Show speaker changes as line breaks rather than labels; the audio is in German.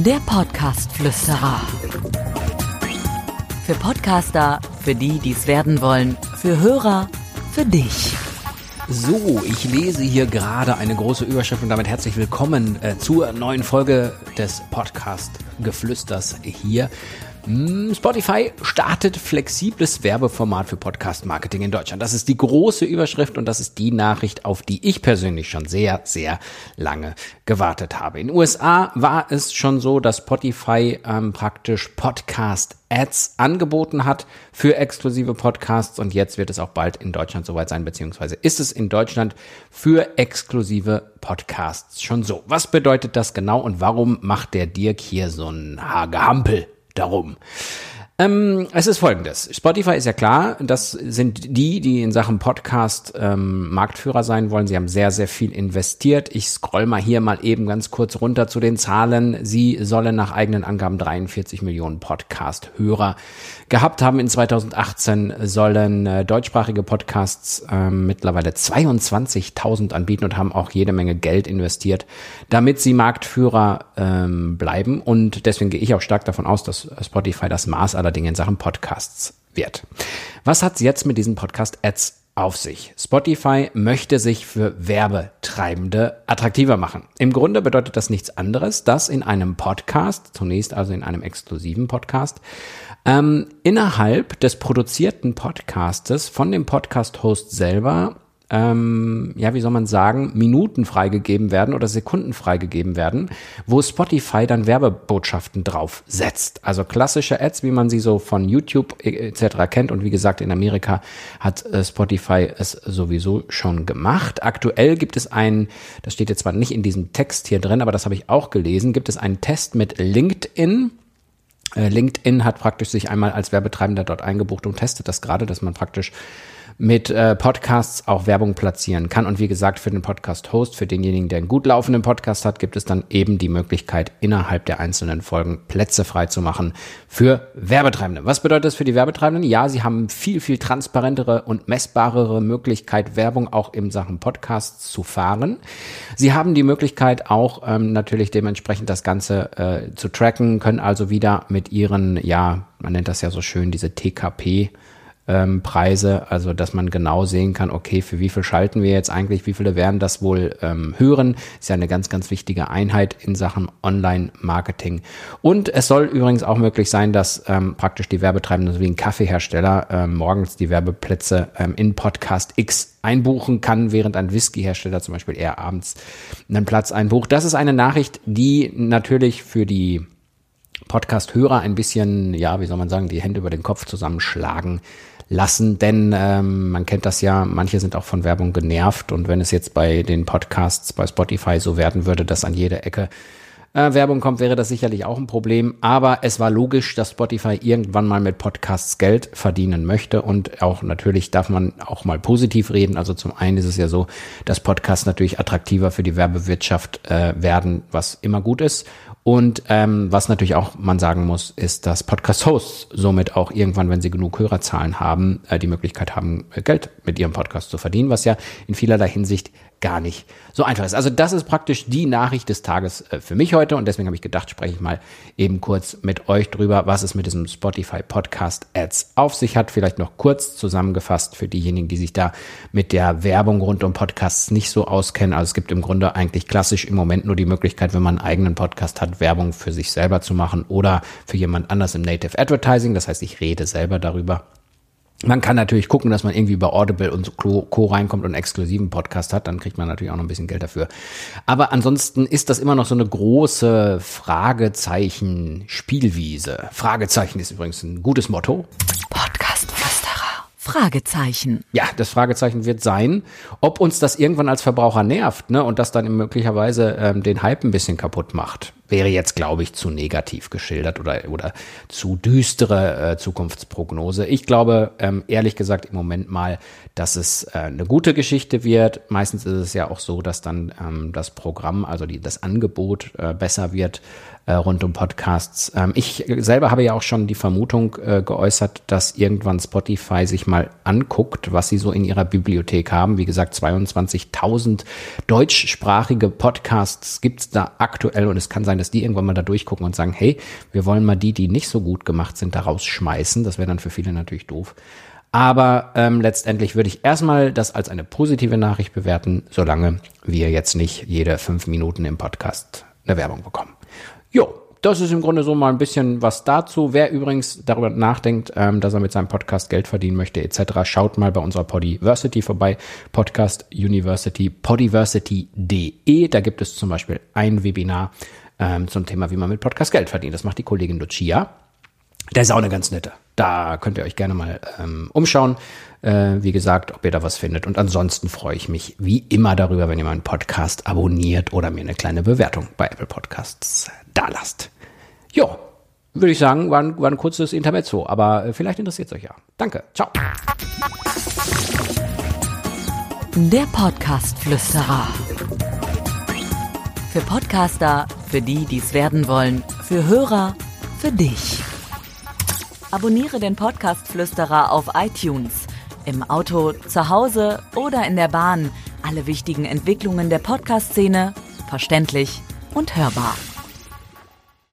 Der Podcast-Flüsterer. Für Podcaster, für die, die es werden wollen, für Hörer, für dich.
So, ich lese hier gerade eine große Überschrift und damit herzlich willkommen äh, zur neuen Folge des Podcast Geflüsters hier. Hm, Spotify startet flexibles Werbeformat für Podcast-Marketing in Deutschland. Das ist die große Überschrift und das ist die Nachricht, auf die ich persönlich schon sehr, sehr lange gewartet habe. In den USA war es schon so, dass Spotify ähm, praktisch Podcast-Ads angeboten hat für exklusive Podcasts und jetzt wird es auch bald in Deutschland soweit sein, beziehungsweise ist es in Deutschland für exklusive Podcasts schon so. Was bedeutet das genau und warum macht der Dirk hier so ein Hagehampel? Darum. Ähm, es ist folgendes. Spotify ist ja klar, das sind die, die in Sachen Podcast ähm, Marktführer sein wollen. Sie haben sehr, sehr viel investiert. Ich scroll mal hier mal eben ganz kurz runter zu den Zahlen. Sie sollen nach eigenen Angaben 43 Millionen Podcast-Hörer gehabt haben. In 2018 sollen äh, deutschsprachige Podcasts äh, mittlerweile 22.000 anbieten und haben auch jede Menge Geld investiert, damit sie Marktführer ähm, bleiben. Und deswegen gehe ich auch stark davon aus, dass Spotify das Maß aller Dinge in Sachen Podcasts wird. Was hat's jetzt mit diesen Podcast-Ads auf sich. Spotify möchte sich für Werbetreibende attraktiver machen. Im Grunde bedeutet das nichts anderes, dass in einem Podcast, zunächst also in einem exklusiven Podcast, ähm, innerhalb des produzierten Podcastes von dem Podcast-Host selber ähm, ja, wie soll man sagen, Minuten freigegeben werden oder Sekunden freigegeben werden, wo Spotify dann Werbebotschaften drauf setzt. Also klassische Ads, wie man sie so von YouTube etc. kennt. Und wie gesagt, in Amerika hat äh, Spotify es sowieso schon gemacht. Aktuell gibt es einen, das steht jetzt zwar nicht in diesem Text hier drin, aber das habe ich auch gelesen, gibt es einen Test mit LinkedIn. Äh, LinkedIn hat praktisch sich einmal als Werbetreibender dort eingebucht und testet das gerade, dass man praktisch mit äh, Podcasts auch Werbung platzieren kann. Und wie gesagt, für den Podcast-Host, für denjenigen, der einen gut laufenden Podcast hat, gibt es dann eben die Möglichkeit, innerhalb der einzelnen Folgen Plätze frei zu machen für Werbetreibende. Was bedeutet das für die Werbetreibenden? Ja, sie haben viel, viel transparentere und messbarere Möglichkeit, Werbung auch in Sachen Podcasts zu fahren. Sie haben die Möglichkeit auch ähm, natürlich dementsprechend das Ganze äh, zu tracken, können also wieder mit ihren, ja, man nennt das ja so schön, diese TKP, ähm, Preise, also dass man genau sehen kann, okay, für wie viel schalten wir jetzt eigentlich, wie viele werden das wohl ähm, hören, ist ja eine ganz, ganz wichtige Einheit in Sachen Online-Marketing. Und es soll übrigens auch möglich sein, dass ähm, praktisch die Werbetreibenden, so wie ein Kaffeehersteller, ähm, morgens die Werbeplätze ähm, in Podcast X einbuchen kann, während ein Whiskyhersteller zum Beispiel eher abends einen Platz einbucht. Das ist eine Nachricht, die natürlich für die Podcast-Hörer ein bisschen, ja, wie soll man sagen, die Hände über den Kopf zusammenschlagen lassen, denn ähm, man kennt das ja, manche sind auch von Werbung genervt und wenn es jetzt bei den Podcasts bei Spotify so werden würde, dass an jeder Ecke äh, Werbung kommt, wäre das sicherlich auch ein Problem. Aber es war logisch, dass Spotify irgendwann mal mit Podcasts Geld verdienen möchte. Und auch natürlich darf man auch mal positiv reden. Also zum einen ist es ja so, dass Podcasts natürlich attraktiver für die Werbewirtschaft äh, werden, was immer gut ist. Und ähm, was natürlich auch man sagen muss, ist, dass Podcast-Hosts somit auch irgendwann, wenn sie genug Hörerzahlen haben, äh, die Möglichkeit haben, äh, Geld mit ihrem Podcast zu verdienen, was ja in vielerlei Hinsicht gar nicht so einfach ist. Also das ist praktisch die Nachricht des Tages äh, für mich heute und deswegen habe ich gedacht, spreche ich mal eben kurz mit euch drüber, was es mit diesem Spotify Podcast Ads auf sich hat. Vielleicht noch kurz zusammengefasst für diejenigen, die sich da mit der Werbung rund um Podcasts nicht so auskennen. Also es gibt im Grunde eigentlich klassisch im Moment nur die Möglichkeit, wenn man einen eigenen Podcast hat, Werbung für sich selber zu machen oder für jemand anders im Native Advertising. Das heißt, ich rede selber darüber man kann natürlich gucken, dass man irgendwie bei Audible und Co. reinkommt und einen exklusiven Podcast hat, dann kriegt man natürlich auch noch ein bisschen Geld dafür. Aber ansonsten ist das immer noch so eine große Fragezeichen-Spielwiese. Fragezeichen ist übrigens ein gutes Motto.
Fragezeichen.
Ja, das Fragezeichen wird sein, ob uns das irgendwann als Verbraucher nervt, ne, und das dann möglicherweise ähm, den Hype ein bisschen kaputt macht. Wäre jetzt, glaube ich, zu negativ geschildert oder, oder zu düstere äh, Zukunftsprognose. Ich glaube, ähm, ehrlich gesagt, im Moment mal, dass es äh, eine gute Geschichte wird. Meistens ist es ja auch so, dass dann ähm, das Programm, also die, das Angebot äh, besser wird äh, rund um Podcasts. Ähm, ich selber habe ja auch schon die Vermutung äh, geäußert, dass irgendwann Spotify sich mal anguckt, was sie so in ihrer Bibliothek haben. Wie gesagt, 22.000 deutschsprachige Podcasts gibt's da aktuell und es kann sein, dass die irgendwann mal da durchgucken und sagen, hey, wir wollen mal die, die nicht so gut gemacht sind, da rausschmeißen. Das wäre dann für viele natürlich doof. Aber ähm, letztendlich würde ich erstmal das als eine positive Nachricht bewerten, solange wir jetzt nicht jede fünf Minuten im Podcast eine Werbung bekommen. Jo, das ist im Grunde so mal ein bisschen was dazu. Wer übrigens darüber nachdenkt, ähm, dass er mit seinem Podcast Geld verdienen möchte etc., schaut mal bei unserer Podiversity vorbei. Podcast University, podiversity.de. Da gibt es zum Beispiel ein Webinar ähm, zum Thema, wie man mit Podcast Geld verdient. Das macht die Kollegin Lucia. Der ist auch eine ganz nette. Da könnt ihr euch gerne mal ähm, umschauen. Äh, wie gesagt, ob ihr da was findet. Und ansonsten freue ich mich wie immer darüber, wenn ihr meinen Podcast abonniert oder mir eine kleine Bewertung bei Apple Podcasts da lasst. Jo, würde ich sagen, war ein, war ein kurzes Intermezzo, aber äh, vielleicht interessiert es euch ja. Danke. Ciao.
Der Podcast-Flüsterer. Für Podcaster, für die, die es werden wollen, für Hörer, für dich. Abonniere den Podcast-Flüsterer auf iTunes. Im Auto, zu Hause oder in der Bahn. Alle wichtigen Entwicklungen der Podcast-Szene verständlich und hörbar.